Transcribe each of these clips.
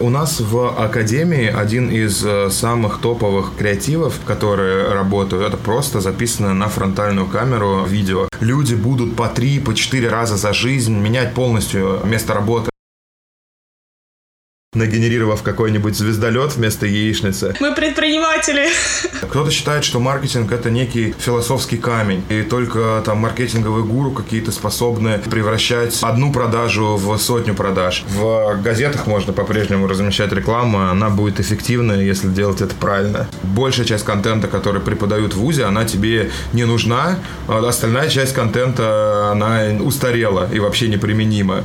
У нас в Академии один из э, самых топовых креативов, которые работают, это просто записано на фронтальную камеру видео. Люди будут по три, по четыре раза за жизнь менять полностью место работы нагенерировав какой-нибудь звездолет вместо яичницы. Мы предприниматели. Кто-то считает, что маркетинг это некий философский камень, и только там маркетинговые гуру какие-то способны превращать одну продажу в сотню продаж. В газетах можно по-прежнему размещать рекламу, она будет эффективной, если делать это правильно. Большая часть контента, который преподают в ВУЗе, она тебе не нужна, а остальная часть контента, она устарела и вообще неприменима.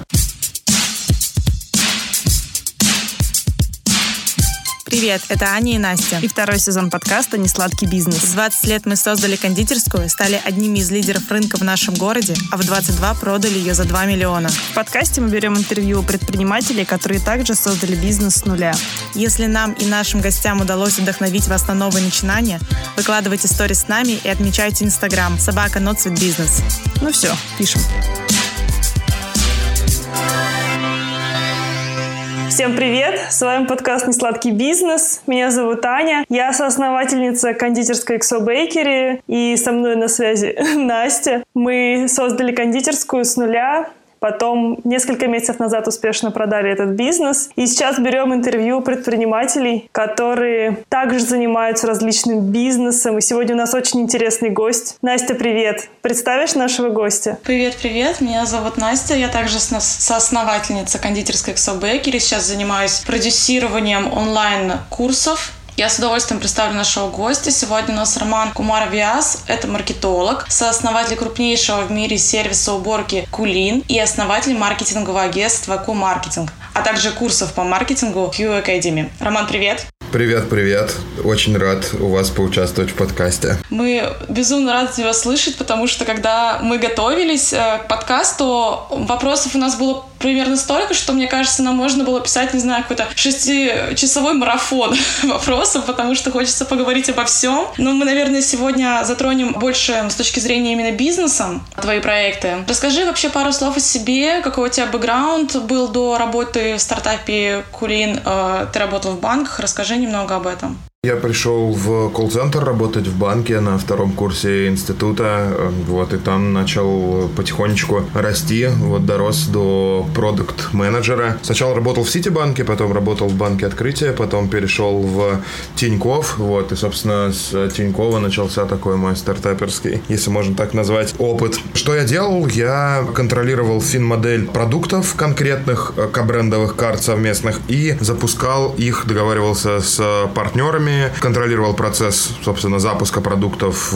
Привет, это Аня и Настя. И второй сезон подкаста «Несладкий бизнес». В 20 лет мы создали кондитерскую, стали одними из лидеров рынка в нашем городе, а в 22 продали ее за 2 миллиона. В подкасте мы берем интервью у предпринимателей, которые также создали бизнес с нуля. Если нам и нашим гостям удалось вдохновить вас на новые начинания, выкладывайте сторис с нами и отмечайте Инстаграм собака Ноцвет Бизнес. Ну все, пишем. Всем привет! С вами подкаст «Несладкий бизнес». Меня зовут Аня. Я соосновательница кондитерской XO Bakery. И со мной на связи Настя. Мы создали кондитерскую с нуля Потом несколько месяцев назад успешно продали этот бизнес. И сейчас берем интервью предпринимателей, которые также занимаются различным бизнесом. И сегодня у нас очень интересный гость. Настя, привет. Представишь нашего гостя? Привет, привет. Меня зовут Настя. Я также соосновательница кондитерской XO Bakery. Сейчас занимаюсь продюсированием онлайн-курсов я с удовольствием представлю нашего гостя. Сегодня у нас Роман Кумар Виас. Это маркетолог, сооснователь крупнейшего в мире сервиса уборки Кулин и основатель маркетингового агентства Q-Marketing, а также курсов по маркетингу Q Academy. Роман, привет! Привет, привет. Очень рад у вас поучаствовать в подкасте. Мы безумно рады тебя слышать, потому что когда мы готовились э, к подкасту, вопросов у нас было примерно столько, что, мне кажется, нам можно было писать, не знаю, какой-то шестичасовой марафон вопросов, потому что хочется поговорить обо всем. Но мы, наверное, сегодня затронем больше с точки зрения именно бизнеса твои проекты. Расскажи вообще пару слов о себе, какой у тебя бэкграунд был до работы в стартапе Кулин. Э, ты работал в банках, расскажи немного об этом. Я пришел в колл-центр работать в банке на втором курсе института, вот, и там начал потихонечку расти, вот, дорос до продукт-менеджера. Сначала работал в Ситибанке, потом работал в банке открытия, потом перешел в Тиньков, вот, и, собственно, с Тинькова начался такой мой стартаперский, если можно так назвать, опыт. Что я делал? Я контролировал фин-модель продуктов конкретных, э, брендовых карт совместных, и запускал их, договаривался с партнерами, банками, контролировал процесс, собственно, запуска продуктов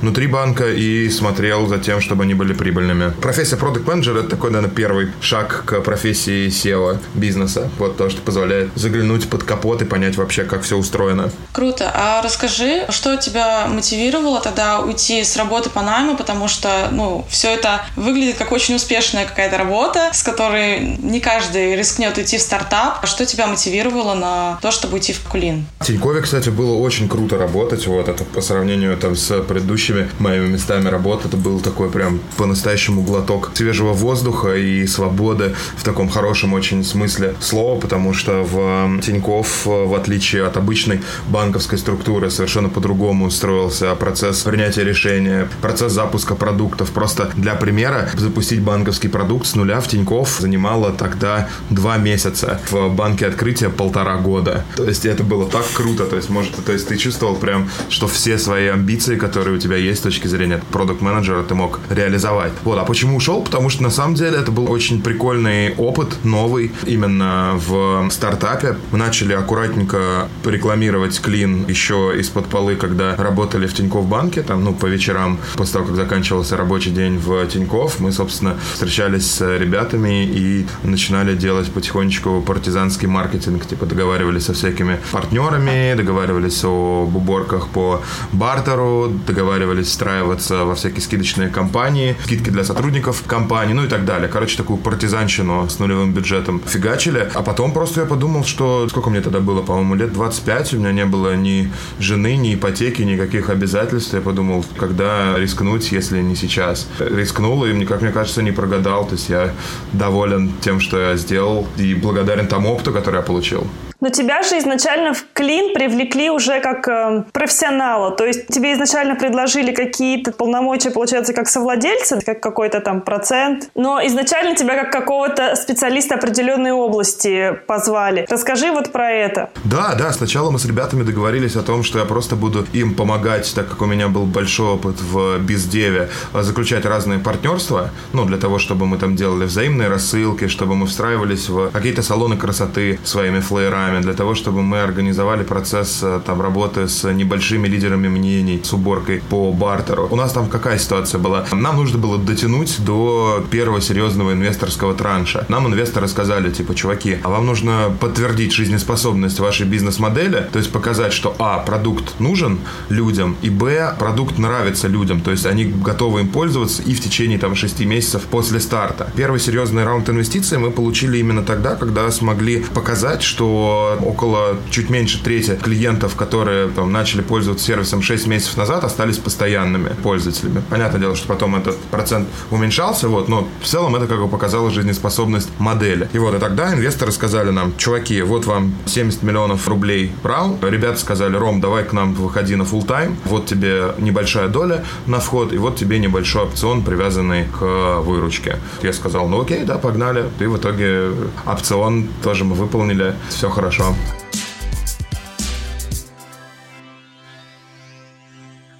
внутри банка и смотрел за тем, чтобы они были прибыльными. Профессия продукт менеджер это такой, наверное, первый шаг к профессии SEO бизнеса. Вот то, что позволяет заглянуть под капот и понять вообще, как все устроено. Круто. А расскажи, что тебя мотивировало тогда уйти с работы по найму, потому что, ну, все это выглядит как очень успешная какая-то работа, с которой не каждый рискнет уйти в стартап. Что тебя мотивировало на то, чтобы уйти в Кулин? В Кстати, было очень круто работать. Вот это по сравнению там с предыдущими моими местами работы, это был такой прям по-настоящему глоток свежего воздуха и свободы в таком хорошем очень смысле слова, потому что в Тиньков, в отличие от обычной банковской структуры, совершенно по-другому строился процесс принятия решения, процесс запуска продуктов. Просто для примера, запустить банковский продукт с нуля в Тиньков занимало тогда два месяца. В банке открытия полтора года. То есть это было так круто, то есть, может, то есть ты чувствовал прям, что все свои амбиции, которые у тебя есть с точки зрения продукт-менеджера, ты мог реализовать. Вот, а почему ушел? Потому что на самом деле это был очень прикольный опыт, новый, именно в стартапе. Мы начали аккуратненько рекламировать клин еще из-под полы, когда работали в Тинькофф банке, там, ну, по вечерам, после того, как заканчивался рабочий день в Тинькофф, мы, собственно, встречались с ребятами и начинали делать потихонечку партизанский маркетинг, типа договаривались со всякими партнерами, договаривались об уборках по бартеру, договаривались встраиваться во всякие скидочные компании, скидки для сотрудников компании, ну и так далее. Короче, такую партизанщину с нулевым бюджетом фигачили. А потом просто я подумал, что сколько мне тогда было, по-моему, лет 25, у меня не было ни жены, ни ипотеки, никаких обязательств. Я подумал, когда рискнуть, если не сейчас. Рискнул и, как мне кажется, не прогадал. То есть я доволен тем, что я сделал и благодарен тому опыту, который я получил. Но тебя же изначально в клин привлекли уже как э, профессионала. То есть тебе изначально предложили какие-то полномочия, получается, как совладельца, как какой-то там процент. Но изначально тебя как какого-то специалиста определенной области позвали. Расскажи вот про это. Да, да. Сначала мы с ребятами договорились о том, что я просто буду им помогать, так как у меня был большой опыт в бездеве, заключать разные партнерства, ну, для того, чтобы мы там делали взаимные рассылки, чтобы мы встраивались в какие-то салоны красоты своими флеерами, нами для того, чтобы мы организовали процесс э, там работы с небольшими лидерами мнений, с уборкой по бартеру. У нас там какая ситуация была? Нам нужно было дотянуть до первого серьезного инвесторского транша. Нам инвесторы сказали, типа, чуваки, а вам нужно подтвердить жизнеспособность вашей бизнес-модели, то есть показать, что а, продукт нужен людям, и б, продукт нравится людям, то есть они готовы им пользоваться и в течение там 6 месяцев после старта. Первый серьезный раунд инвестиций мы получили именно тогда, когда смогли показать, что около чуть меньше трети клиентов, которые там, начали пользоваться сервисом 6 месяцев назад, остались постоянными пользователями. Понятное дело, что потом этот процент уменьшался, вот, но в целом это как бы показало жизнеспособность модели. И вот, и тогда инвесторы сказали нам, чуваки, вот вам 70 миллионов рублей брал. Ребята сказали, Ром, давай к нам выходи на full тайм вот тебе небольшая доля на вход, и вот тебе небольшой опцион, привязанный к выручке. Я сказал, ну окей, да, погнали. И в итоге опцион тоже мы выполнили, все хорошо хорошо.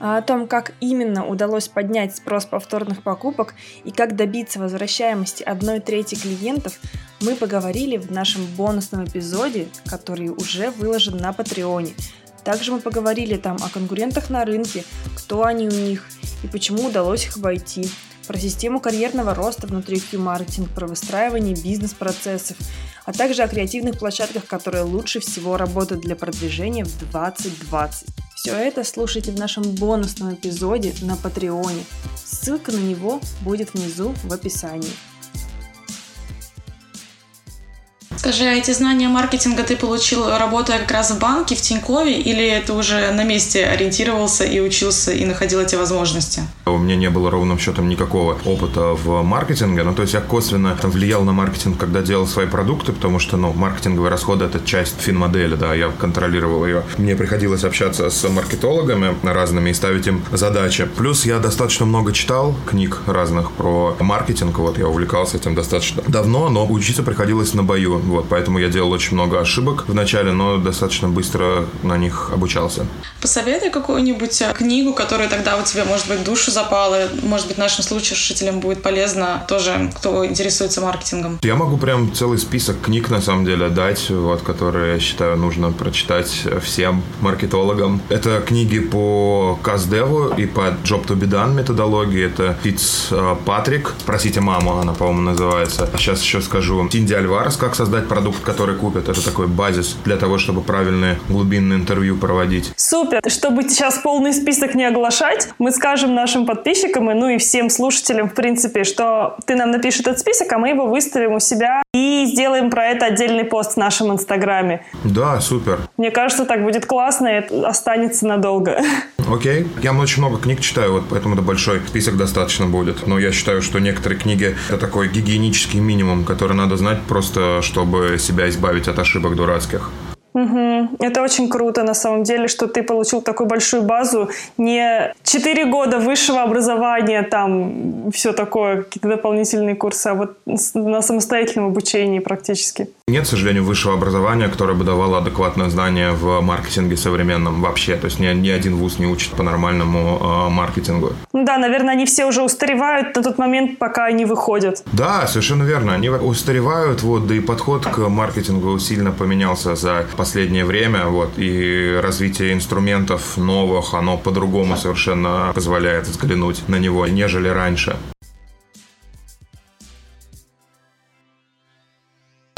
А о том, как именно удалось поднять спрос повторных покупок и как добиться возвращаемости одной трети клиентов, мы поговорили в нашем бонусном эпизоде, который уже выложен на Патреоне. Также мы поговорили там о конкурентах на рынке, кто они у них и почему удалось их обойти, про систему карьерного роста внутри Q-маркетинг, про выстраивание бизнес-процессов, а также о креативных площадках, которые лучше всего работают для продвижения в 2020. Все это слушайте в нашем бонусном эпизоде на Патреоне. Ссылка на него будет внизу в описании. Скажи, а эти знания маркетинга ты получил, работая как раз в банке, в Тинькове, или ты уже на месте ориентировался и учился и находил эти возможности? У меня не было ровным счетом никакого опыта в маркетинге, ну, то есть я косвенно там, влиял на маркетинг, когда делал свои продукты, потому что, ну, маркетинговые расходы – это часть фин-модели, да, я контролировал ее. Мне приходилось общаться с маркетологами разными и ставить им задачи. Плюс я достаточно много читал книг разных про маркетинг, вот я увлекался этим достаточно давно, но учиться приходилось на бою. Вот, поэтому я делал очень много ошибок в начале, но достаточно быстро на них обучался. Посоветуй какую-нибудь э, книгу, которая тогда у тебя, может быть, в душу запала. Может быть, нашим слушателям будет полезно тоже, кто интересуется маркетингом. Я могу прям целый список книг, на самом деле, дать, вот, которые, я считаю, нужно прочитать всем маркетологам. Это книги по Каздеву и по Job to be done методологии. Это Фитц э, Патрик, «Спросите маму», она, по-моему, называется. Сейчас еще скажу. Тинди Альварес, «Как создать создать продукт, который купят. Это такой базис для того, чтобы правильные глубинные интервью проводить. Супер! Чтобы сейчас полный список не оглашать, мы скажем нашим подписчикам и ну и всем слушателям, в принципе, что ты нам напишешь этот список, а мы его выставим у себя и сделаем про это отдельный пост в нашем инстаграме. Да, супер. Мне кажется, так будет классно и это останется надолго. Окей. Я очень много книг читаю, вот поэтому это большой список достаточно будет. Но я считаю, что некоторые книги это такой гигиенический минимум, который надо знать просто, чтобы себя избавить от ошибок дурацких. Угу. Это очень круто, на самом деле, что ты получил такую большую базу. Не 4 года высшего образования, там все такое, какие-то дополнительные курсы, а вот на самостоятельном обучении практически. Нет, к сожалению, высшего образования, которое бы давало адекватное знание в маркетинге современном вообще. То есть ни, ни один вуз не учит по нормальному э, маркетингу. Ну да, наверное, они все уже устаревают на тот момент, пока они выходят. Да, совершенно верно. Они устаревают, вот, да и подход к маркетингу сильно поменялся за последнее время, вот, и развитие инструментов новых, оно по-другому совершенно позволяет взглянуть на него, нежели раньше.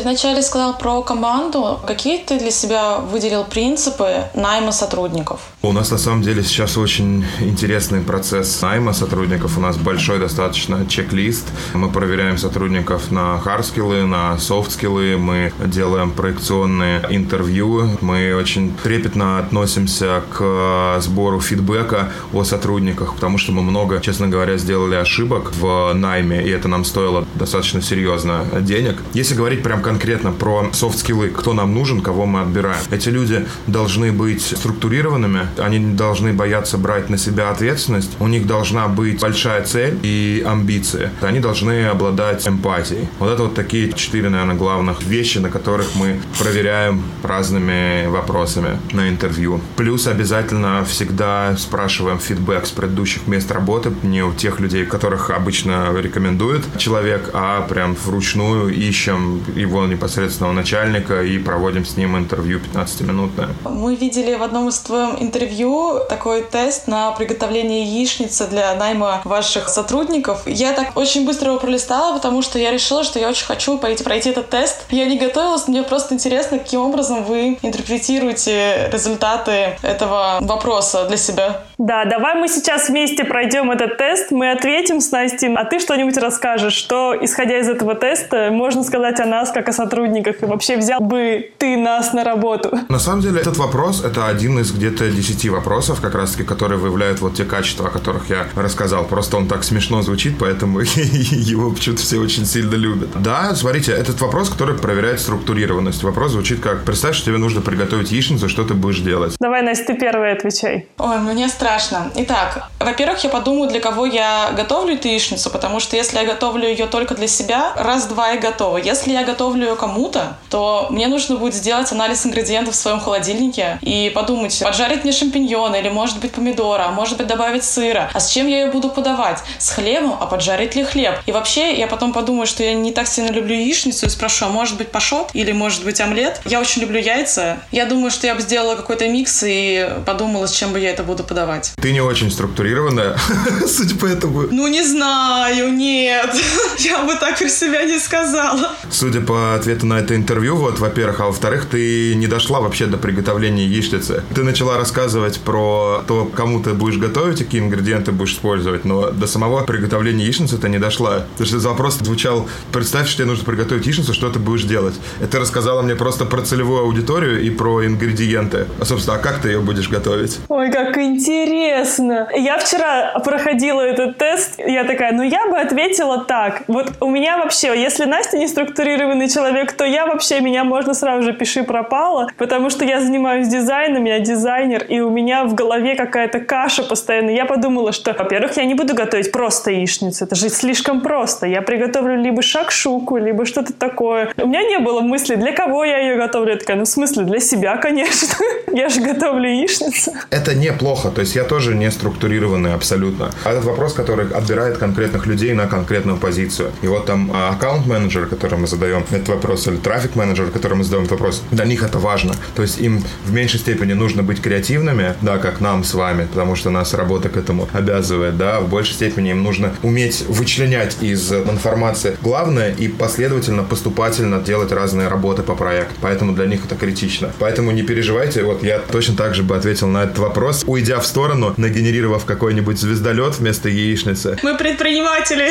Вначале сказал про команду. Какие ты для себя выделил принципы найма сотрудников? У нас на самом деле сейчас очень интересный процесс найма сотрудников. У нас большой достаточно чек-лист. Мы проверяем сотрудников на хардскиллы, на софтскиллы. Мы делаем проекционные интервью. Мы очень трепетно относимся к сбору фидбэка о сотрудниках, потому что мы много, честно говоря, сделали ошибок в найме, и это нам стоило достаточно серьезно денег. Если говорить прям конкретно про софт-скиллы, кто нам нужен, кого мы отбираем, эти люди должны быть структурированными, они не должны бояться брать на себя ответственность, у них должна быть большая цель и амбиции. Они должны обладать эмпатией. Вот это вот такие четыре, наверное, главных вещи, на которых мы проверяем разными вопросами на интервью. Плюс обязательно всегда спрашиваем фидбэк с предыдущих мест работы, не у тех людей, которых обычно рекомендует человек, а прям вручную ищем его непосредственного начальника и проводим с ним интервью 15-минутное. Мы видели в одном из твоем интервью такой тест на приготовление яичницы для найма ваших сотрудников. Я так очень быстро его пролистала, потому что я решила, что я очень хочу пойти пройти этот тест. Я не готовилась, мне просто интересно, каким образом вы интерпретируете результаты этого вопроса для себя. Да, давай мы сейчас вместе пройдем этот тест, мы ответим с Настей, а ты что-нибудь расскажешь, что, исходя из этого теста, можно сказать о нас как о сотрудниках, и вообще взял бы ты нас на работу? На самом деле этот вопрос, это один из где-то десяти вопросов, как раз-таки, которые выявляют вот те качества, о которых я рассказал. Просто он так смешно звучит, поэтому его почему-то все очень сильно любят. Да, смотрите, этот вопрос, который проверяет структурированность. Вопрос звучит как, представь, что тебе нужно приготовить яичницу, что ты будешь делать? Давай, Настя, ты первая отвечай. Ой, мне страшно. Итак, во-первых, я подумаю, для кого я готовлю эту яичницу, потому что если я готовлю ее только для себя, раз-два и готова. Если я готовлю ее кому-то, то мне нужно будет сделать анализ ингредиентов в своем холодильнике и подумать, поджарить мне шампиньоны или, может быть, помидоры, а может быть, добавить сыра. А с чем я ее буду подавать? С хлебом? А поджарить ли хлеб? И вообще, я потом подумаю, что я не так сильно люблю яичницу и спрошу, а может быть, пашот? Или, может быть, омлет? Я очень люблю яйца. Я думаю, что я бы сделала какой-то микс и подумала, с чем бы я это буду подавать. Ты не очень структурированная, судя по этому. Ну, не знаю, нет. Я бы так про себя не сказала. Судя по ответу на это интервью, вот, во-первых, а во-вторых, ты не дошла вообще до приготовления яичницы. Ты начала рассказывать про то, кому ты будешь готовить, какие ингредиенты будешь использовать, но до самого приготовления яичницы ты не дошла. Потому что вопрос звучал, представь, что тебе нужно приготовить яичницу, что ты будешь делать. И ты рассказала мне просто про целевую аудиторию и про ингредиенты. А, собственно, а как ты ее будешь готовить? Ой, как интересно. Я вчера проходила этот тест, я такая, ну я бы ответила так. Вот у меня вообще, если Настя не структурированный человек, то я вообще, меня можно сразу же пиши пропала, потому что я занимаюсь дизайном, я дизайнер, и у меня в голове какая-то каша постоянно. Я подумала, что, во-первых, я не буду готовить просто яичницу, это же слишком просто. Я приготовлю либо шакшуку, либо что-то такое. У меня не было мысли, для кого я ее готовлю. Я такая, ну в смысле, для себя, конечно. я же готовлю яичницу. Это неплохо, то есть я тоже не структурированный абсолютно. А этот вопрос, который отбирает конкретных людей на конкретную позицию. И вот там а, аккаунт-менеджер, который мы задаем этот вопрос, или трафик-менеджер, который мы задаем этот вопрос, для них это важно. То есть им в меньшей степени нужно быть креативными, да, как нам с вами, потому что нас работа к этому обязывает, да, в большей степени им нужно уметь вычленять из информации главное и последовательно, поступательно делать разные работы по проекту. Поэтому для них это критично. Поэтому не переживайте, вот я точно так же бы ответил на этот вопрос, уйдя в сторону, нагенерировав какой-нибудь звездолет вместо яичницы. Мы предприниматели.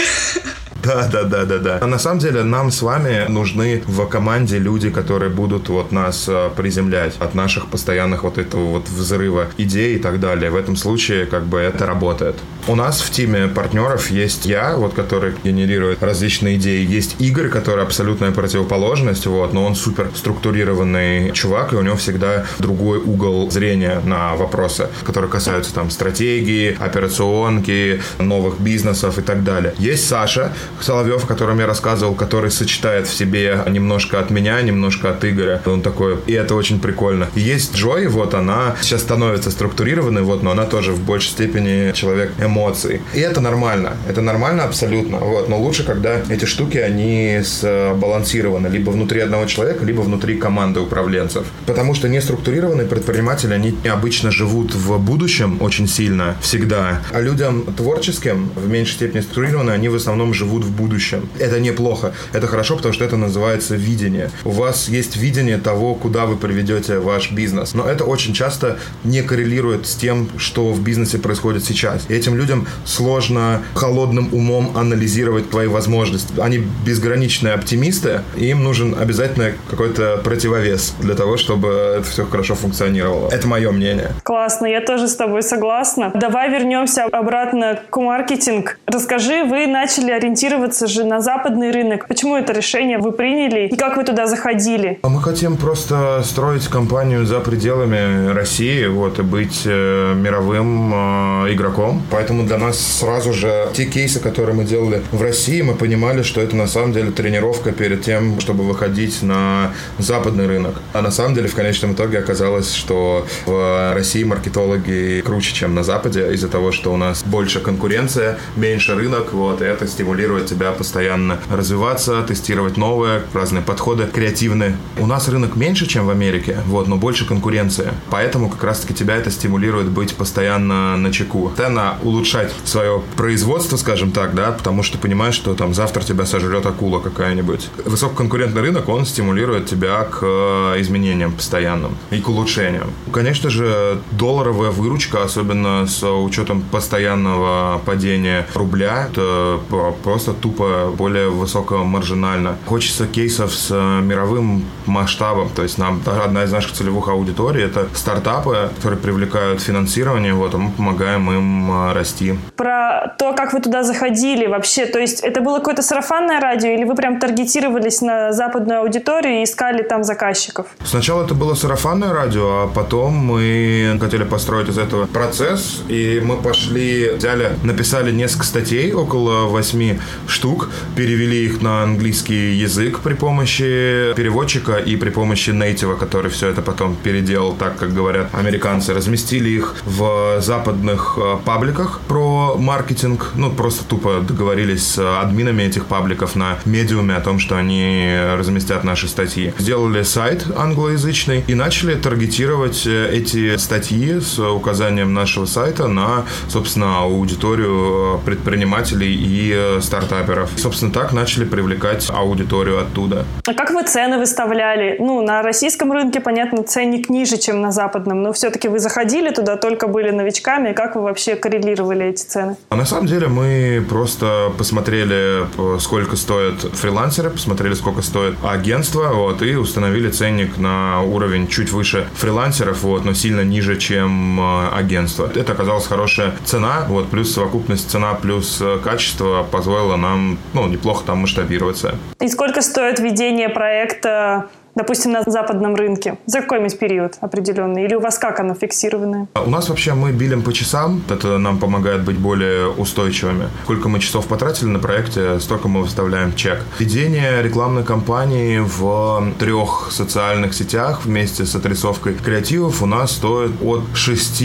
Да, да, да, да, да. А на самом деле нам с вами нужны в команде люди, которые будут вот нас э, приземлять от наших постоянных вот этого вот взрыва идей и так далее. В этом случае как бы это работает. У нас в тиме партнеров есть я, вот который генерирует различные идеи. Есть Игорь, который абсолютная противоположность, вот, но он супер структурированный чувак, и у него всегда другой угол зрения на вопросы, которые касаются там стратегии, операционки, новых бизнесов и так далее. Есть Саша, Соловьев, о котором я рассказывал, который сочетает в себе немножко от меня, немножко от Игоря. Он такой, и это очень прикольно. И есть Джой, вот она сейчас становится структурированной, вот, но она тоже в большей степени человек эмоций. И это нормально. Это нормально абсолютно. Вот. Но лучше, когда эти штуки, они сбалансированы либо внутри одного человека, либо внутри команды управленцев. Потому что неструктурированные предприниматели, они обычно живут в будущем очень сильно, всегда. А людям творческим, в меньшей степени структурированные, они в основном живут в будущем. Это неплохо. Это хорошо, потому что это называется видение. У вас есть видение того, куда вы приведете ваш бизнес. Но это очень часто не коррелирует с тем, что в бизнесе происходит сейчас. И этим людям сложно холодным умом анализировать твои возможности. Они безграничные оптимисты, и им нужен обязательно какой-то противовес для того, чтобы это все хорошо функционировало. Это мое мнение. Классно, я тоже с тобой согласна. Давай вернемся обратно к маркетинг. Расскажи, вы начали ориентироваться же на западный рынок. Почему это решение вы приняли и как вы туда заходили? А мы хотим просто строить компанию за пределами России, вот, и быть э, мировым э, игроком. Поэтому для нас сразу же те кейсы, которые мы делали в России, мы понимали, что это на самом деле тренировка перед тем, чтобы выходить на западный рынок. А на самом деле в конечном итоге оказалось, что в России маркетологи круче, чем на Западе, из-за того, что у нас больше конкуренция, меньше рынок, вот, и это стимулирует тебя постоянно развиваться, тестировать новые, разные подходы, креативные. У нас рынок меньше, чем в Америке, вот, но больше конкуренции. Поэтому как раз-таки тебя это стимулирует быть постоянно на чеку. Постоянно улучшать свое производство, скажем так, да, потому что понимаешь, что там завтра тебя сожрет акула какая-нибудь. Высококонкурентный рынок, он стимулирует тебя к э, изменениям постоянным и к улучшениям. Конечно же, долларовая выручка, особенно с учетом постоянного падения рубля, это просто тупо более высокомаржинально. Хочется кейсов с мировым масштабом, то есть нам одна из наших целевых аудиторий это стартапы, которые привлекают финансирование, вот, а мы помогаем им э, расти. Про то, как вы туда заходили вообще, то есть это было какое-то сарафанное радио или вы прям таргетировались на западную аудиторию и искали там заказчиков? Сначала это было сарафанное радио, а потом мы хотели построить из этого процесс, и мы пошли, взяли, написали несколько статей, около восьми штук, перевели их на английский язык при помощи переводчика и при помощи нейтива, который все это потом переделал так, как говорят американцы. Разместили их в западных э, пабликах про маркетинг. Ну, просто тупо договорились с админами этих пабликов на медиуме о том, что они разместят наши статьи. Сделали сайт англоязычный и начали таргетировать э, эти статьи с указанием нашего сайта на, собственно, аудиторию предпринимателей и стартаперов. Собственно, так начали привлекать аудиторию оттуда. А как вы цены выставляли? Ну, на российском рынке, понятно, ценник ниже, чем на западном, но все-таки вы заходили туда, только были новичками. Как вы вообще коррелировали эти цены? А на самом деле мы просто посмотрели, сколько стоят фрилансеры, посмотрели, сколько стоит агентство, вот, и установили ценник на уровень чуть выше фрилансеров, вот, но сильно ниже, чем э, агентство. Это оказалась хорошая цена, вот, плюс совокупность цена плюс э, качество позволило нам, ну, неплохо там масштабироваться. И сколько стоит ведение проекта допустим, на западном рынке? За какой-нибудь период определенный? Или у вас как оно фиксированное? У нас вообще мы билим по часам. Это нам помогает быть более устойчивыми. Сколько мы часов потратили на проекте, столько мы выставляем чек. Ведение рекламной кампании в трех социальных сетях вместе с отрисовкой креативов у нас стоит от 6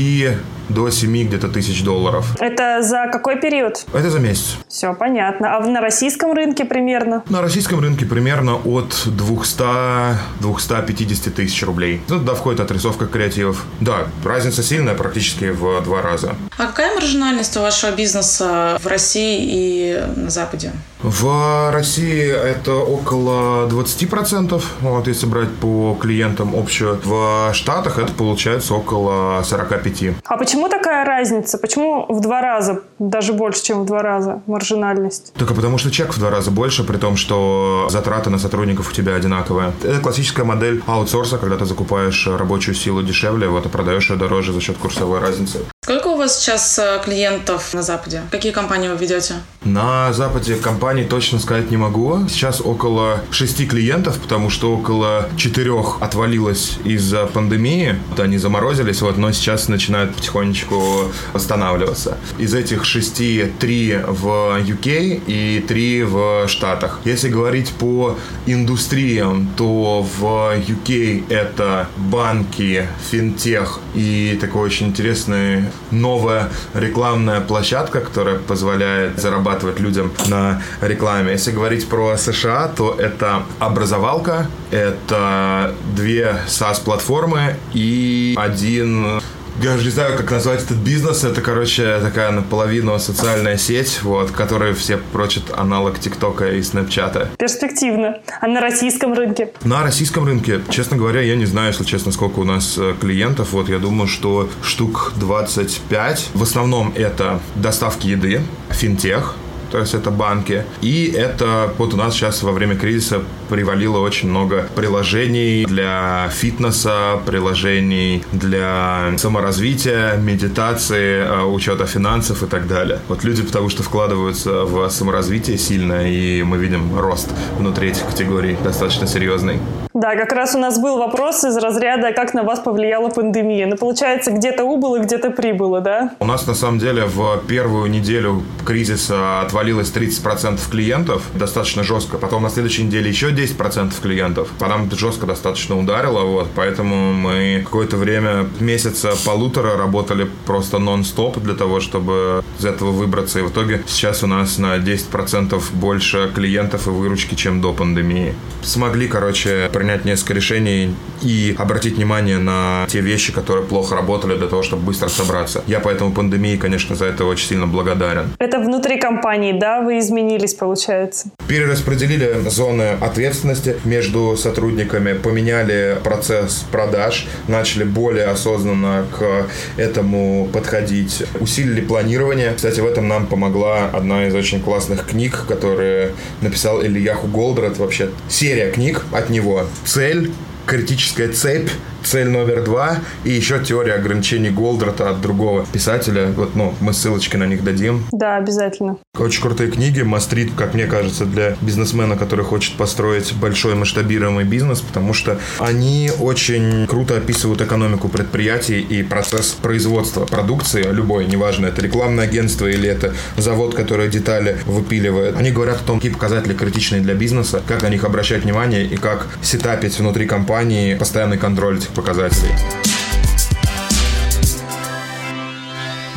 до 7 где-то тысяч долларов. Это за какой период? Это за месяц. Все понятно. А на российском рынке примерно? На российском рынке примерно от 200-250 тысяч рублей. Ну, туда входит отрисовка креативов. Да, разница сильная, практически в два раза. А какая маржинальность у вашего бизнеса в России и на Западе? В России это около 20%, вот, если брать по клиентам общую. В Штатах это получается около 45%. А почему такая разница? Почему в два раза, даже больше, чем в два раза маржинальность? Только потому что чек в два раза больше, при том, что затраты на сотрудников у тебя одинаковые. Это классическая модель аутсорса, когда ты закупаешь рабочую силу дешевле, вот, и продаешь ее дороже за счет курсовой разницы. Сколько у вас сейчас э, клиентов на Западе? Какие компании вы ведете? На Западе компаний точно сказать не могу. Сейчас около шести клиентов, потому что около четырех отвалилось из-за пандемии. Вот они заморозились, вот, но сейчас начинают потихонечку восстанавливаться. Из этих шести три в UK и три в Штатах. Если говорить по индустриям, то в UK это банки, финтех и такой очень интересный новая рекламная площадка, которая позволяет зарабатывать людям на рекламе. Если говорить про США, то это образовалка, это две SaaS-платформы и один я уже не знаю, как назвать этот бизнес. Это, короче, такая наполовину социальная сеть, вот, которой все прочат аналог ТикТока и Снэпчата. Перспективно. А на российском рынке? На российском рынке, честно говоря, я не знаю, если честно, сколько у нас э, клиентов. Вот, я думаю, что штук 25. В основном это доставки еды, финтех, то есть это банки. И это вот у нас сейчас во время кризиса привалило очень много приложений для фитнеса, приложений для саморазвития, медитации, э, учета финансов и так далее. Вот люди потому что вкладываются в саморазвитие сильно, и мы видим рост внутри этих категорий достаточно серьезный. Да, как раз у нас был вопрос из разряда, как на вас повлияла пандемия. Ну, получается, где-то убыло, где-то прибыло, да? У нас, на самом деле, в первую неделю кризиса отвалилось 30% клиентов, достаточно жестко. Потом на следующей неделе еще 10% клиентов. По нам жестко достаточно ударило, вот. Поэтому мы какое-то время, месяца полутора работали просто нон-стоп для того, чтобы из этого выбраться. И в итоге сейчас у нас на 10% больше клиентов и выручки, чем до пандемии. Смогли, короче, принять несколько решений и обратить внимание на те вещи, которые плохо работали для того, чтобы быстро собраться. Я поэтому пандемии, конечно, за это очень сильно благодарен. Это внутри компании, да, вы изменились, получается? Перераспределили зоны ответственности между сотрудниками, поменяли процесс продаж, начали более осознанно к этому подходить, усилили планирование. Кстати, в этом нам помогла одна из очень классных книг, которые написал Ильяху Голдер. Это вообще серия книг от него цель, критическая цепь цель номер два и еще теория ограничений Голдрата от другого писателя. Вот, ну, мы ссылочки на них дадим. Да, обязательно. Очень крутые книги. Мастрит, как мне кажется, для бизнесмена, который хочет построить большой масштабируемый бизнес, потому что они очень круто описывают экономику предприятий и процесс производства продукции любой, неважно, это рекламное агентство или это завод, который детали выпиливает. Они говорят о том, какие показатели критичные для бизнеса, как на них обращать внимание и как сетапить внутри компании постоянный контроль этих показателей.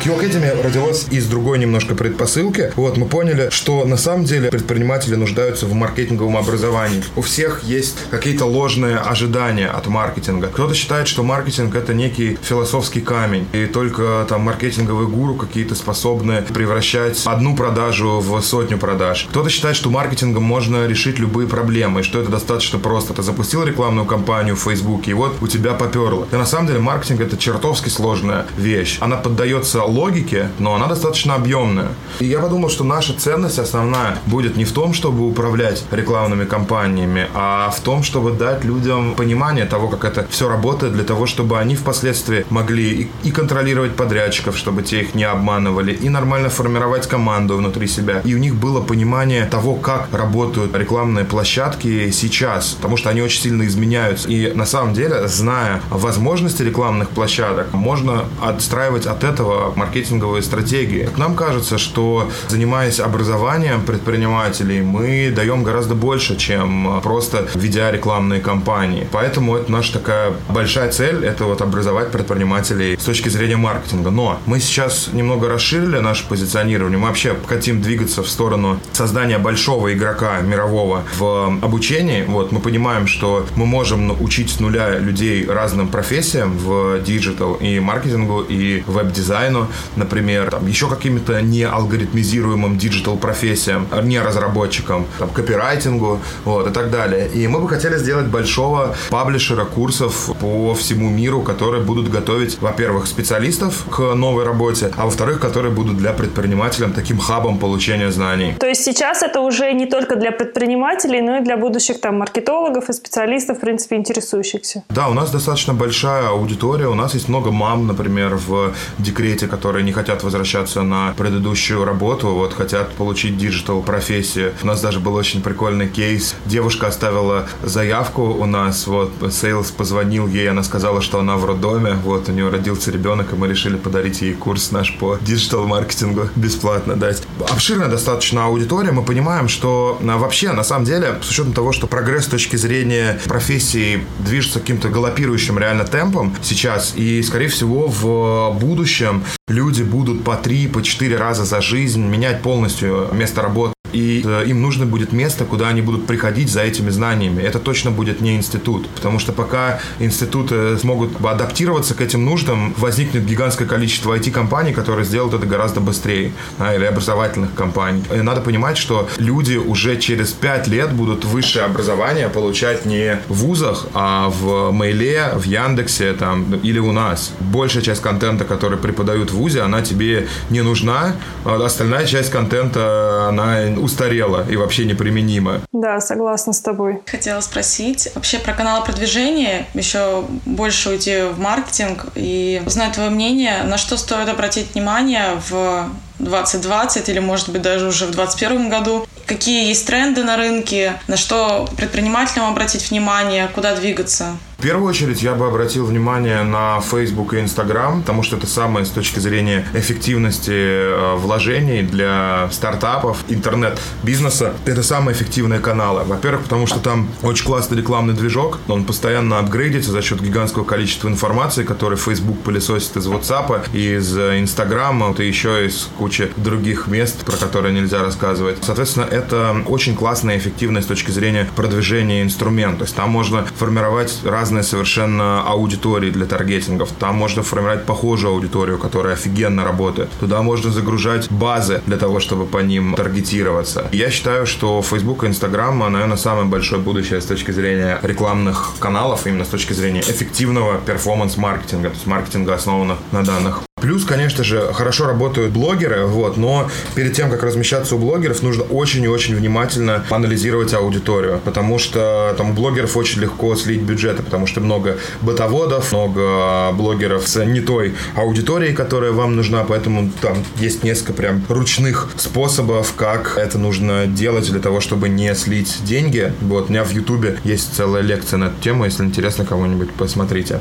Q Academy родилась из другой немножко предпосылки. Вот, мы поняли, что на самом деле предприниматели нуждаются в маркетинговом образовании. У всех есть какие-то ложные ожидания от маркетинга. Кто-то считает, что маркетинг это некий философский камень, и только там маркетинговые гуру какие-то способны превращать одну продажу в сотню продаж. Кто-то считает, что маркетингом можно решить любые проблемы, и что это достаточно просто. Ты запустил рекламную кампанию в Фейсбуке, и вот у тебя поперло. И на самом деле маркетинг это чертовски сложная вещь. Она поддается логике, но она достаточно объемная. И я подумал, что наша ценность основная будет не в том, чтобы управлять рекламными кампаниями, а в том, чтобы дать людям понимание того, как это все работает, для того, чтобы они впоследствии могли и, и контролировать подрядчиков, чтобы те их не обманывали, и нормально формировать команду внутри себя. И у них было понимание того, как работают рекламные площадки сейчас, потому что они очень сильно изменяются. И на самом деле, зная возможности рекламных площадок, можно отстраивать от этого маркетинговые стратегии. Нам кажется, что занимаясь образованием предпринимателей, мы даем гораздо больше, чем просто ведя рекламные кампании. Поэтому это наша такая большая цель, это вот образовать предпринимателей с точки зрения маркетинга. Но мы сейчас немного расширили наше позиционирование. Мы вообще хотим двигаться в сторону создания большого игрока мирового в обучении. Вот мы понимаем, что мы можем учить с нуля людей разным профессиям в digital и маркетингу, и веб-дизайну например, там, еще каким-то не алгоритмизируемым digital профессиям, не разработчикам, там, копирайтингу, вот, и так далее. И мы бы хотели сделать большого паблишера курсов по всему миру, которые будут готовить, во-первых, специалистов к новой работе, а во-вторых, которые будут для предпринимателей таким хабом получения знаний. То есть сейчас это уже не только для предпринимателей, но и для будущих там маркетологов и специалистов, в принципе, интересующихся. Да, у нас достаточно большая аудитория, у нас есть много мам, например, в декрете, которые не хотят возвращаться на предыдущую работу, вот хотят получить digital профессию. У нас даже был очень прикольный кейс. Девушка оставила заявку у нас, вот, sales позвонил ей, она сказала, что она в роддоме, вот, у нее родился ребенок, и мы решили подарить ей курс наш по digital-маркетингу бесплатно дать. Обширная достаточно аудитория, мы понимаем, что а, вообще, на самом деле, с учетом того, что прогресс с точки зрения профессии движется каким-то галопирующим реально темпом сейчас, и, скорее всего, в будущем люди будут по три, по четыре раза за жизнь менять полностью место работы и э, им нужно будет место, куда они будут приходить за этими знаниями. Это точно будет не институт, потому что пока институты смогут адаптироваться к этим нуждам, возникнет гигантское количество IT-компаний, которые сделают это гораздо быстрее, да, или образовательных компаний. И надо понимать, что люди уже через пять лет будут высшее образование получать не в вузах, а в Мейле, в Яндексе там, или у нас. Большая часть контента, который преподают в вузе, она тебе не нужна, а остальная часть контента, она устарела и вообще неприменима. Да, согласна с тобой. Хотела спросить вообще про каналы продвижения, еще больше уйти в маркетинг и узнать твое мнение, на что стоит обратить внимание в 2020 или, может быть, даже уже в 2021 году. Какие есть тренды на рынке, на что предпринимателям обратить внимание, куда двигаться? В первую очередь я бы обратил внимание на Facebook и Instagram, потому что это самое с точки зрения эффективности э, вложений для стартапов, интернет-бизнеса. Это самые эффективные каналы. Во-первых, потому что там очень классный рекламный движок, он постоянно апгрейдится за счет гигантского количества информации, который Facebook пылесосит из WhatsApp, из Instagram, вот и еще из кучи других мест, про которые нельзя рассказывать. Соответственно, это очень классная и эффективная с точки зрения продвижения инструмент. То есть там можно формировать разные совершенно аудитории для таргетингов. Там можно формировать похожую аудиторию, которая офигенно работает. Туда можно загружать базы для того, чтобы по ним таргетироваться. Я считаю, что Facebook и Instagram, наверное, самое большое будущее с точки зрения рекламных каналов, именно с точки зрения эффективного перформанс-маркетинга, то есть маркетинга, основанного на данных. Плюс, конечно же, хорошо работают блогеры, вот, но перед тем, как размещаться у блогеров, нужно очень и очень внимательно анализировать аудиторию, потому что там у блогеров очень легко слить бюджеты, потому что много бытоводов, много блогеров с не той аудиторией, которая вам нужна, поэтому там есть несколько прям ручных способов, как это нужно делать для того, чтобы не слить деньги. Вот, у меня в Ютубе есть целая лекция на эту тему, если интересно кому-нибудь, посмотрите.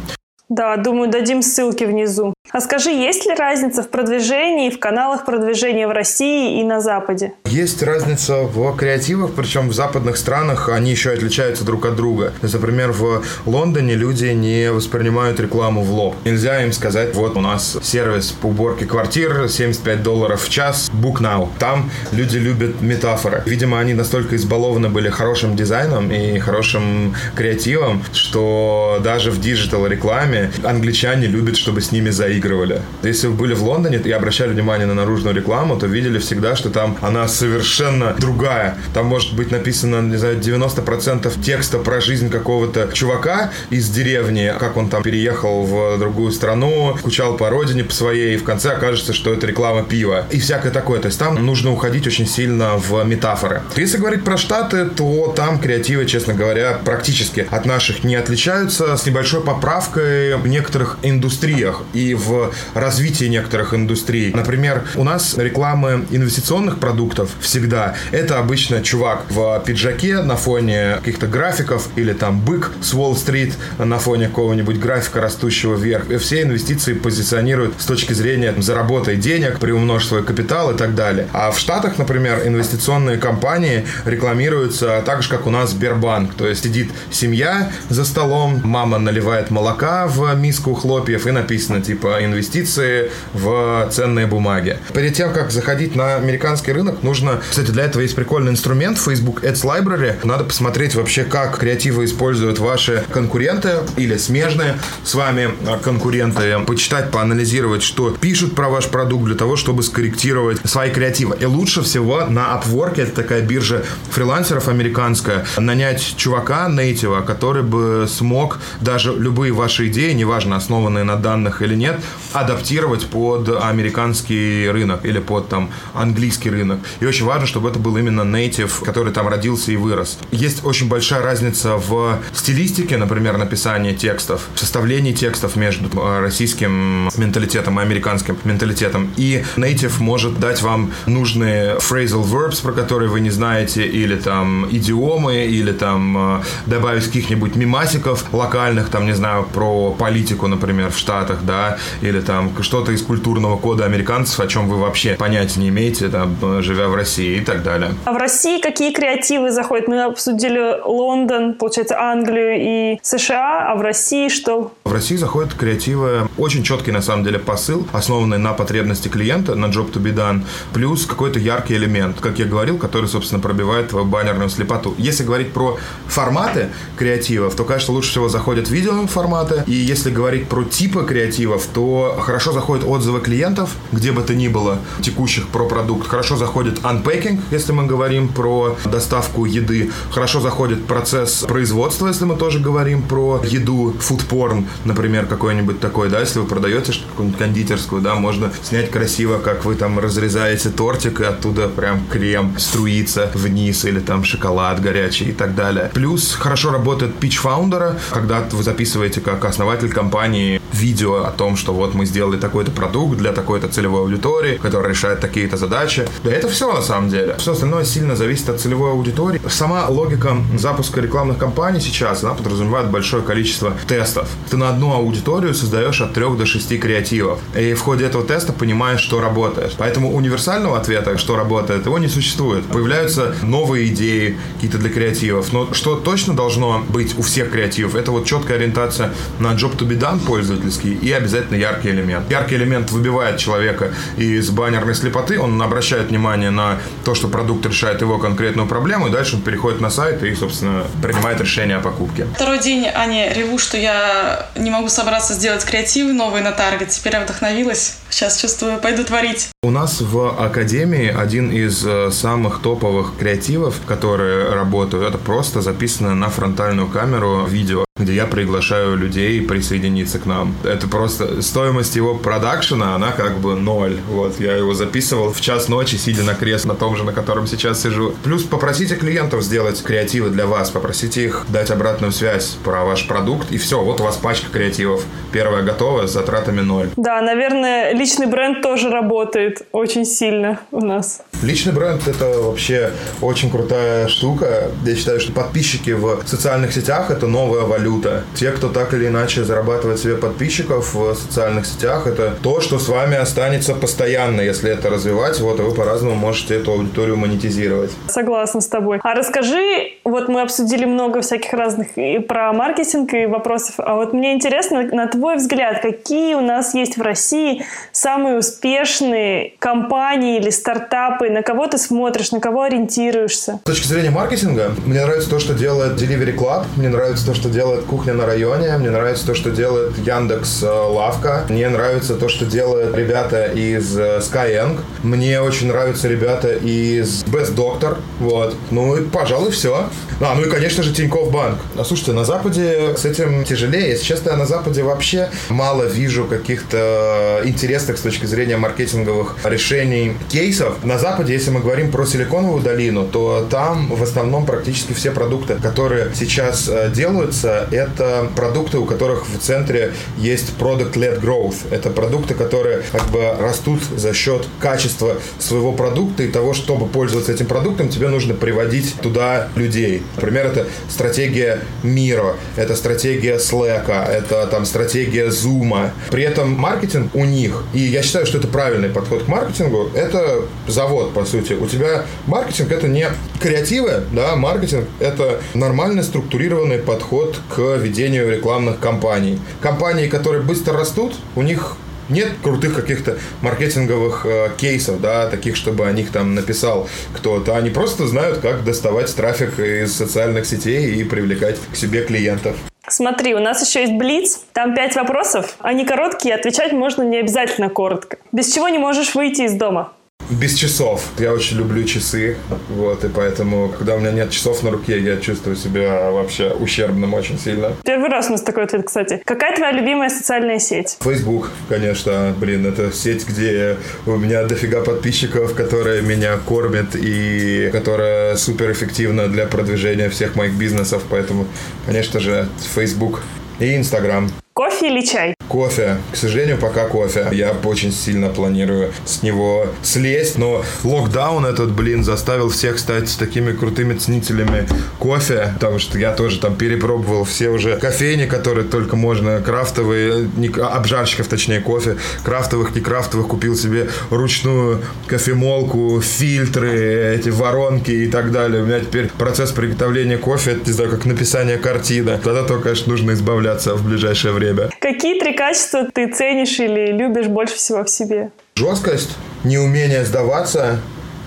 Да, думаю, дадим ссылки внизу. А скажи, есть ли разница в продвижении, в каналах продвижения в России и на Западе? Есть разница в креативах, причем в западных странах они еще отличаются друг от друга. Например, в Лондоне люди не воспринимают рекламу в лоб. Нельзя им сказать, вот у нас сервис по уборке квартир, 75 долларов в час, book now. Там люди любят метафоры. Видимо, они настолько избалованы были хорошим дизайном и хорошим креативом, что даже в digital рекламе англичане любят, чтобы с ними заигрывать заигрывали. Если вы были в Лондоне и обращали внимание на наружную рекламу, то видели всегда, что там она совершенно другая. Там может быть написано, не знаю, 90% текста про жизнь какого-то чувака из деревни, как он там переехал в другую страну, скучал по родине по своей, и в конце окажется, что это реклама пива. И всякое такое. То есть там нужно уходить очень сильно в метафоры. Если говорить про Штаты, то там креативы, честно говоря, практически от наших не отличаются, с небольшой поправкой в некоторых индустриях. И в в развитии некоторых индустрий. Например, у нас рекламы инвестиционных продуктов всегда это обычно чувак в пиджаке на фоне каких-то графиков или там бык с Уолл-стрит на фоне какого-нибудь графика, растущего вверх. И все инвестиции позиционируют с точки зрения заработай денег, приумножь свой капитал и так далее. А в Штатах, например, инвестиционные компании рекламируются так же, как у нас Сбербанк. То есть сидит семья за столом, мама наливает молока в миску хлопьев и написано типа инвестиции в ценные бумаги. Перед тем, как заходить на американский рынок, нужно... Кстати, для этого есть прикольный инструмент Facebook Ads Library. Надо посмотреть вообще, как креативы используют ваши конкуренты или смежные с вами конкуренты. Почитать, поанализировать, что пишут про ваш продукт для того, чтобы скорректировать свои креативы. И лучше всего на Upwork, это такая биржа фрилансеров американская, нанять чувака, нейтива, который бы смог даже любые ваши идеи, неважно, основанные на данных или нет, адаптировать под американский рынок или под там английский рынок. И очень важно, чтобы это был именно native, который там родился и вырос. Есть очень большая разница в стилистике, например, написания текстов, составлении текстов между э, российским менталитетом и американским менталитетом. И native может дать вам нужные phrasal verbs, про которые вы не знаете, или там идиомы, или там э, добавить каких-нибудь мимасиков локальных, там, не знаю, про политику, например, в Штатах, да, или там что-то из культурного кода американцев, о чем вы вообще понятия не имеете, там, живя в России и так далее. А в России какие креативы заходят? Мы обсудили Лондон, получается, Англию и США, а в России что? В России заходят креативы, очень четкий на самом деле посыл, основанный на потребности клиента, на job to be done, плюс какой-то яркий элемент, как я говорил, который, собственно, пробивает твою баннерную слепоту. Если говорить про форматы креативов, то, конечно, лучше всего заходят видео форматы, и если говорить про типы креативов, то хорошо заходят отзывы клиентов, где бы то ни было, текущих про продукт, хорошо заходит unpacking, если мы говорим про доставку еды, хорошо заходит процесс производства, если мы тоже говорим про еду, food porn, например, какой-нибудь такой, да, если вы продаете какую-нибудь кондитерскую, да, можно снять красиво, как вы там разрезаете тортик, и оттуда прям крем струится вниз, или там шоколад горячий и так далее. Плюс хорошо работает pitch фаундера, когда вы записываете как основатель компании видео о том, что вот мы сделали такой-то продукт для такой-то целевой аудитории, который решает такие-то задачи. Да это все на самом деле. Все остальное сильно зависит от целевой аудитории. Сама логика запуска рекламных кампаний сейчас, она подразумевает большое количество тестов. Ты на одну аудиторию создаешь от 3 до 6 креативов. И в ходе этого теста понимаешь, что работает. Поэтому универсального ответа, что работает, его не существует. Появляются новые идеи какие-то для креативов. Но что точно должно быть у всех креативов, это вот четкая ориентация на job to be done пользовательский и обязательно яркий элемент. Яркий элемент выбивает человека из баннерной слепоты, он обращает внимание на то, что продукт решает его конкретную проблему, и дальше он переходит на сайт и, собственно, принимает решение о покупке. Второй день, Аня, реву, что я не могу собраться сделать креативы новые на таргет. Теперь я вдохновилась. Сейчас чувствую, пойду творить. У нас в Академии один из э, самых топовых креативов, которые работают, это просто записано на фронтальную камеру видео где я приглашаю людей присоединиться к нам. Это просто стоимость его продакшена, она как бы ноль. Вот, я его записывал в час ночи, сидя на кресле, на том же, на котором сейчас сижу. Плюс попросите клиентов сделать креативы для вас, попросите их дать обратную связь про ваш продукт, и все, вот у вас пачка креативов. Первая готова, с затратами ноль. Да, наверное, личный бренд тоже работает очень сильно у нас. Личный бренд — это вообще очень крутая штука. Я считаю, что подписчики в социальных сетях — это новая валюта. Те, кто так или иначе зарабатывает себе подписчиков в социальных сетях, это то, что с вами останется постоянно, если это развивать. Вот, и вы по-разному можете эту аудиторию монетизировать. Согласна с тобой. А расскажи, вот мы обсудили много всяких разных и про маркетинг, и вопросов. А вот мне интересно, на твой взгляд, какие у нас есть в России самые успешные компании или стартапы, на кого ты смотришь, на кого ориентируешься? С точки зрения маркетинга, мне нравится то, что делает Delivery Club, мне нравится то, что делает Кухня на районе, мне нравится то, что делает Яндекс э, Лавка, мне нравится то, что делают ребята из э, Skyeng, мне очень нравятся ребята из Best Doctor, вот. Ну и, пожалуй, все. А, ну и, конечно же, Тинькофф Банк. А, слушайте, на Западе с этим тяжелее. Если честно, я на Западе вообще мало вижу каких-то интересных с точки зрения маркетинговых решений кейсов. На Западе если мы говорим про Силиконовую долину, то там в основном практически все продукты, которые сейчас э, делаются, это продукты, у которых в центре есть product-led growth. Это продукты, которые как бы растут за счет качества своего продукта и того, чтобы пользоваться этим продуктом, тебе нужно приводить туда людей. Например, это стратегия Miro, это стратегия Slack, это там стратегия Zoom. При этом маркетинг у них, и я считаю, что это правильный подход к маркетингу, это завод, по сути. У тебя маркетинг это не креативы, да, маркетинг это нормальный структурированный подход к ведению рекламных кампаний. Компании, которые быстро растут, у них нет крутых каких-то маркетинговых э, кейсов, да, таких, чтобы о них там написал кто-то. Они просто знают, как доставать трафик из социальных сетей и привлекать к себе клиентов. Смотри, у нас еще есть Блиц. Там пять вопросов. Они короткие, отвечать можно не обязательно коротко. Без чего не можешь выйти из дома? Без часов. Я очень люблю часы, вот, и поэтому, когда у меня нет часов на руке, я чувствую себя вообще ущербным очень сильно. Первый раз у нас такой ответ, кстати. Какая твоя любимая социальная сеть? Facebook, конечно, блин, это сеть, где у меня дофига подписчиков, которые меня кормят и которая супер эффективна для продвижения всех моих бизнесов, поэтому, конечно же, Facebook и Instagram. Кофе или чай? Кофе. К сожалению, пока кофе. Я очень сильно планирую с него слезть, но локдаун этот, блин, заставил всех стать такими крутыми ценителями кофе, потому что я тоже там перепробовал все уже кофейни, которые только можно, крафтовые, не, обжарщиков, точнее, кофе, крафтовых, не крафтовых, купил себе ручную кофемолку, фильтры, эти воронки и так далее. У меня теперь процесс приготовления кофе, это, не знаю, как написание картины. Тогда только, конечно, нужно избавляться в ближайшее время время. Какие три качества ты ценишь или любишь больше всего в себе? Жесткость, неумение сдаваться,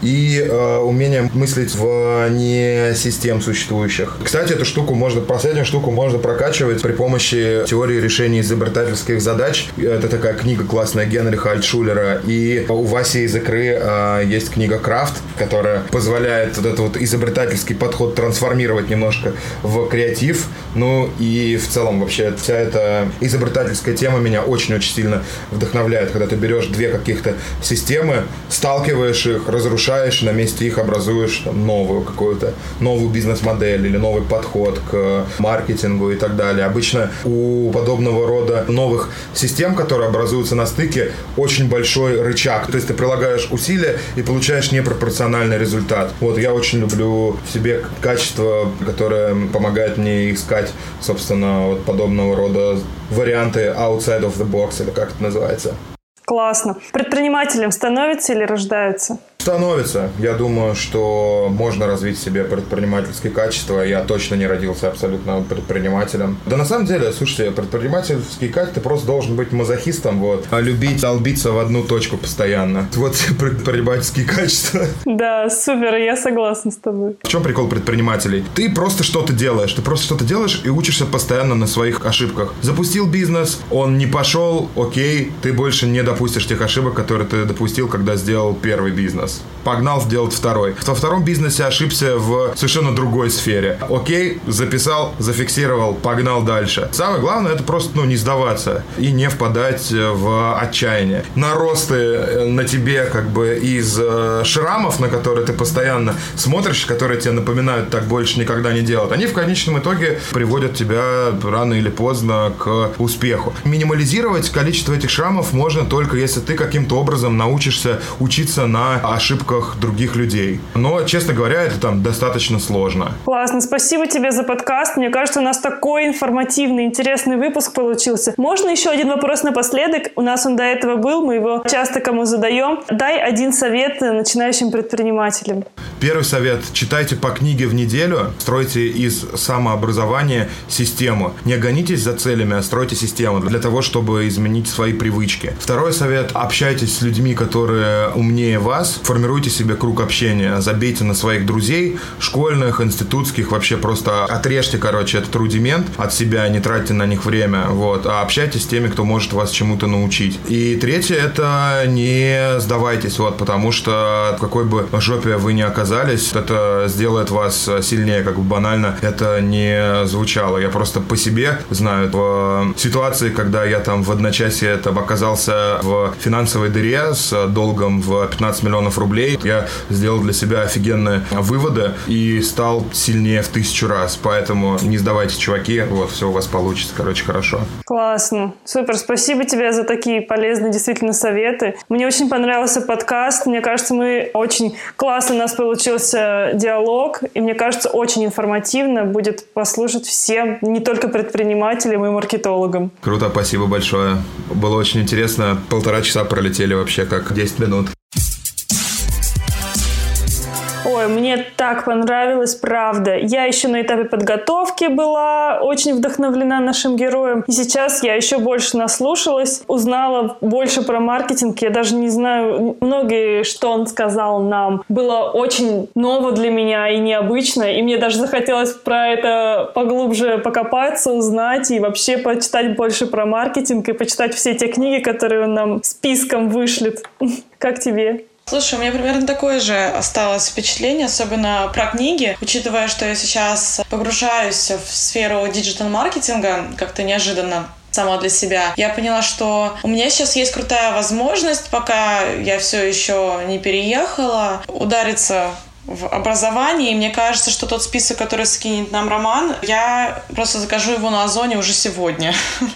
и э, умение мыслить в не систем существующих. Кстати, эту штуку можно, последнюю штуку можно прокачивать при помощи теории решения изобретательских задач. Это такая книга классная Генриха Альтшулера. И у Васи из икры э, есть книга Крафт, которая позволяет вот этот вот изобретательский подход трансформировать немножко в креатив. Ну и в целом вообще вся эта изобретательская тема меня очень-очень сильно вдохновляет, когда ты берешь две каких-то системы, сталкиваешь их, разрушаешь улучшаешь, на месте их образуешь там, новую какую-то, новую бизнес-модель или новый подход к маркетингу и так далее. Обычно у подобного рода новых систем, которые образуются на стыке, очень большой рычаг. То есть ты прилагаешь усилия и получаешь непропорциональный результат. Вот я очень люблю в себе качество, которое помогает мне искать, собственно, вот подобного рода варианты outside of the box, или как это называется. Классно. Предпринимателем становятся или рождаются? Становится. Я думаю, что можно развить в себе предпринимательские качества. Я точно не родился абсолютно предпринимателем. Да на самом деле, слушайте, предпринимательские качества ты просто должен быть мазохистом, вот, а любить долбиться в одну точку постоянно. Вот предпринимательские качества. Да, супер, я согласна с тобой. В чем прикол предпринимателей? Ты просто что-то делаешь, ты просто что-то делаешь и учишься постоянно на своих ошибках. Запустил бизнес, он не пошел, окей, ты больше не допустишь тех ошибок, которые ты допустил, когда сделал первый бизнес Adios. Погнал делать второй. Во втором бизнесе ошибся в совершенно другой сфере. Окей, записал, зафиксировал, погнал дальше. Самое главное это просто ну, не сдаваться и не впадать в отчаяние. Наросты э, на тебе как бы из э, шрамов, на которые ты постоянно смотришь, которые тебе напоминают так больше никогда не делать, они в конечном итоге приводят тебя рано или поздно к успеху. Минимализировать количество этих шрамов можно только если ты каким-то образом научишься учиться на ошибках других людей. Но, честно говоря, это там достаточно сложно. Классно. Спасибо тебе за подкаст. Мне кажется, у нас такой информативный, интересный выпуск получился. Можно еще один вопрос напоследок? У нас он до этого был, мы его часто кому задаем. Дай один совет начинающим предпринимателям. Первый совет. Читайте по книге в неделю, стройте из самообразования систему. Не гонитесь за целями, а стройте систему для того, чтобы изменить свои привычки. Второй совет. Общайтесь с людьми, которые умнее вас, формируйте себе круг общения, забейте на своих друзей, школьных, институтских, вообще просто отрежьте, короче, этот рудимент от себя, не тратьте на них время, вот, а общайтесь с теми, кто может вас чему-то научить. И третье, это не сдавайтесь, вот, потому что в какой бы жопе вы ни оказались, это сделает вас сильнее, как бы банально это не звучало. Я просто по себе знаю, в ситуации, когда я там в одночасье это оказался в финансовой дыре с долгом в 15 миллионов миллионов рублей. Я сделал для себя офигенные выводы и стал сильнее в тысячу раз. Поэтому не сдавайтесь, чуваки. Вот, все у вас получится, короче, хорошо. Классно. Супер. Спасибо тебе за такие полезные действительно советы. Мне очень понравился подкаст. Мне кажется, мы очень классно у нас получился диалог. И мне кажется, очень информативно будет послушать всем, не только предпринимателям и маркетологам. Круто, спасибо большое. Было очень интересно. Полтора часа пролетели вообще как 10 минут. Ой, мне так понравилось, правда. Я еще на этапе подготовки была очень вдохновлена нашим героем. И сейчас я еще больше наслушалась, узнала больше про маркетинг. Я даже не знаю, многие, что он сказал нам, было очень ново для меня и необычно. И мне даже захотелось про это поглубже покопаться, узнать и вообще почитать больше про маркетинг и почитать все те книги, которые он нам списком вышлет. Как тебе? Слушай, у меня примерно такое же осталось впечатление, особенно про книги, учитывая, что я сейчас погружаюсь в сферу диджитал-маркетинга как-то неожиданно сама для себя. Я поняла, что у меня сейчас есть крутая возможность, пока я все еще не переехала, удариться в образовании. И мне кажется, что тот список, который скинет нам Роман, я просто закажу его на Озоне уже сегодня.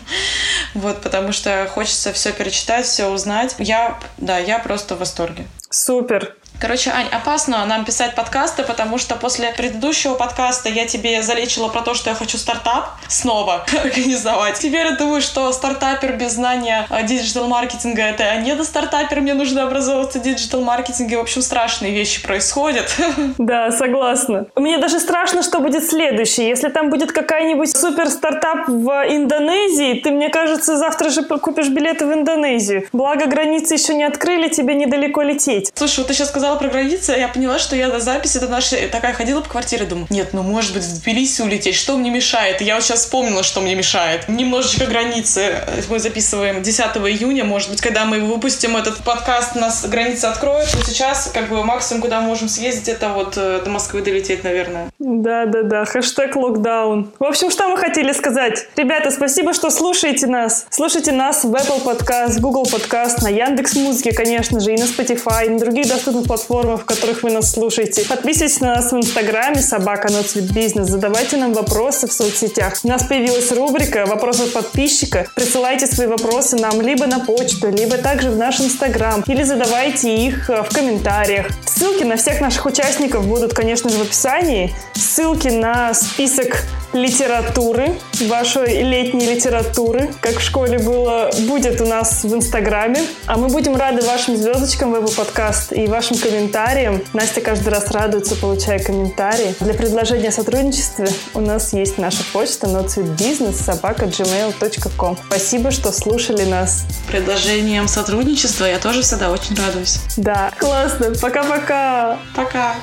Вот, потому что хочется все перечитать, все узнать. Я, да, я просто в восторге. Супер. Короче, Ань, опасно нам писать подкасты, потому что после предыдущего подкаста я тебе залечила про то, что я хочу стартап снова организовать. Теперь я думаю, что стартапер без знания э, диджитал-маркетинга — это не до стартапер, мне нужно образовываться в digital-маркетинге. В общем, страшные вещи происходят. Да, согласна. Мне даже страшно, что будет следующее. Если там будет какая-нибудь супер стартап в Индонезии, ты, мне кажется, завтра же купишь билеты в Индонезию. Благо, границы еще не открыли, тебе недалеко лететь. Слушай, вот ты сейчас сказала про границы, я поняла, что я до записи до нашей такая ходила по квартире, думаю, нет, ну может быть в Тбилиси улететь, что мне мешает? я вот сейчас вспомнила, что мне мешает. Немножечко границы. Мы записываем 10 июня, может быть, когда мы выпустим этот подкаст, у нас границы откроют, но сейчас как бы максимум, куда мы можем съездить, это вот э, до Москвы долететь, наверное. Да-да-да, хэштег локдаун. В общем, что мы хотели сказать? Ребята, спасибо, что слушаете нас. Слушайте нас в Apple Podcast, Google Podcast, на Яндекс Музыке, конечно же, и на Spotify, и на других доступных платформах, в которых вы нас слушаете. Подписывайтесь на нас в Инстаграме собака Not Бизнес. Задавайте нам вопросы в соцсетях. У нас появилась рубрика «Вопросы от подписчика». Присылайте свои вопросы нам либо на почту, либо также в наш Инстаграм, или задавайте их э, в комментариях. Ссылки на всех наших участников будут, конечно же, в описании. Ссылки на список литературы, вашей летней литературы, как в школе было, будет у нас в Инстаграме. А мы будем рады вашим звездочкам в Apple подкаст и вашим комментариям. Настя каждый раз радуется, получая комментарии. Для предложения о сотрудничестве у нас есть наша почта notsweetbusiness собака gmail.com. Спасибо, что слушали нас. Предложением сотрудничества я тоже всегда очень радуюсь. Да, классно. Пока-пока. Пока. -пока. Пока.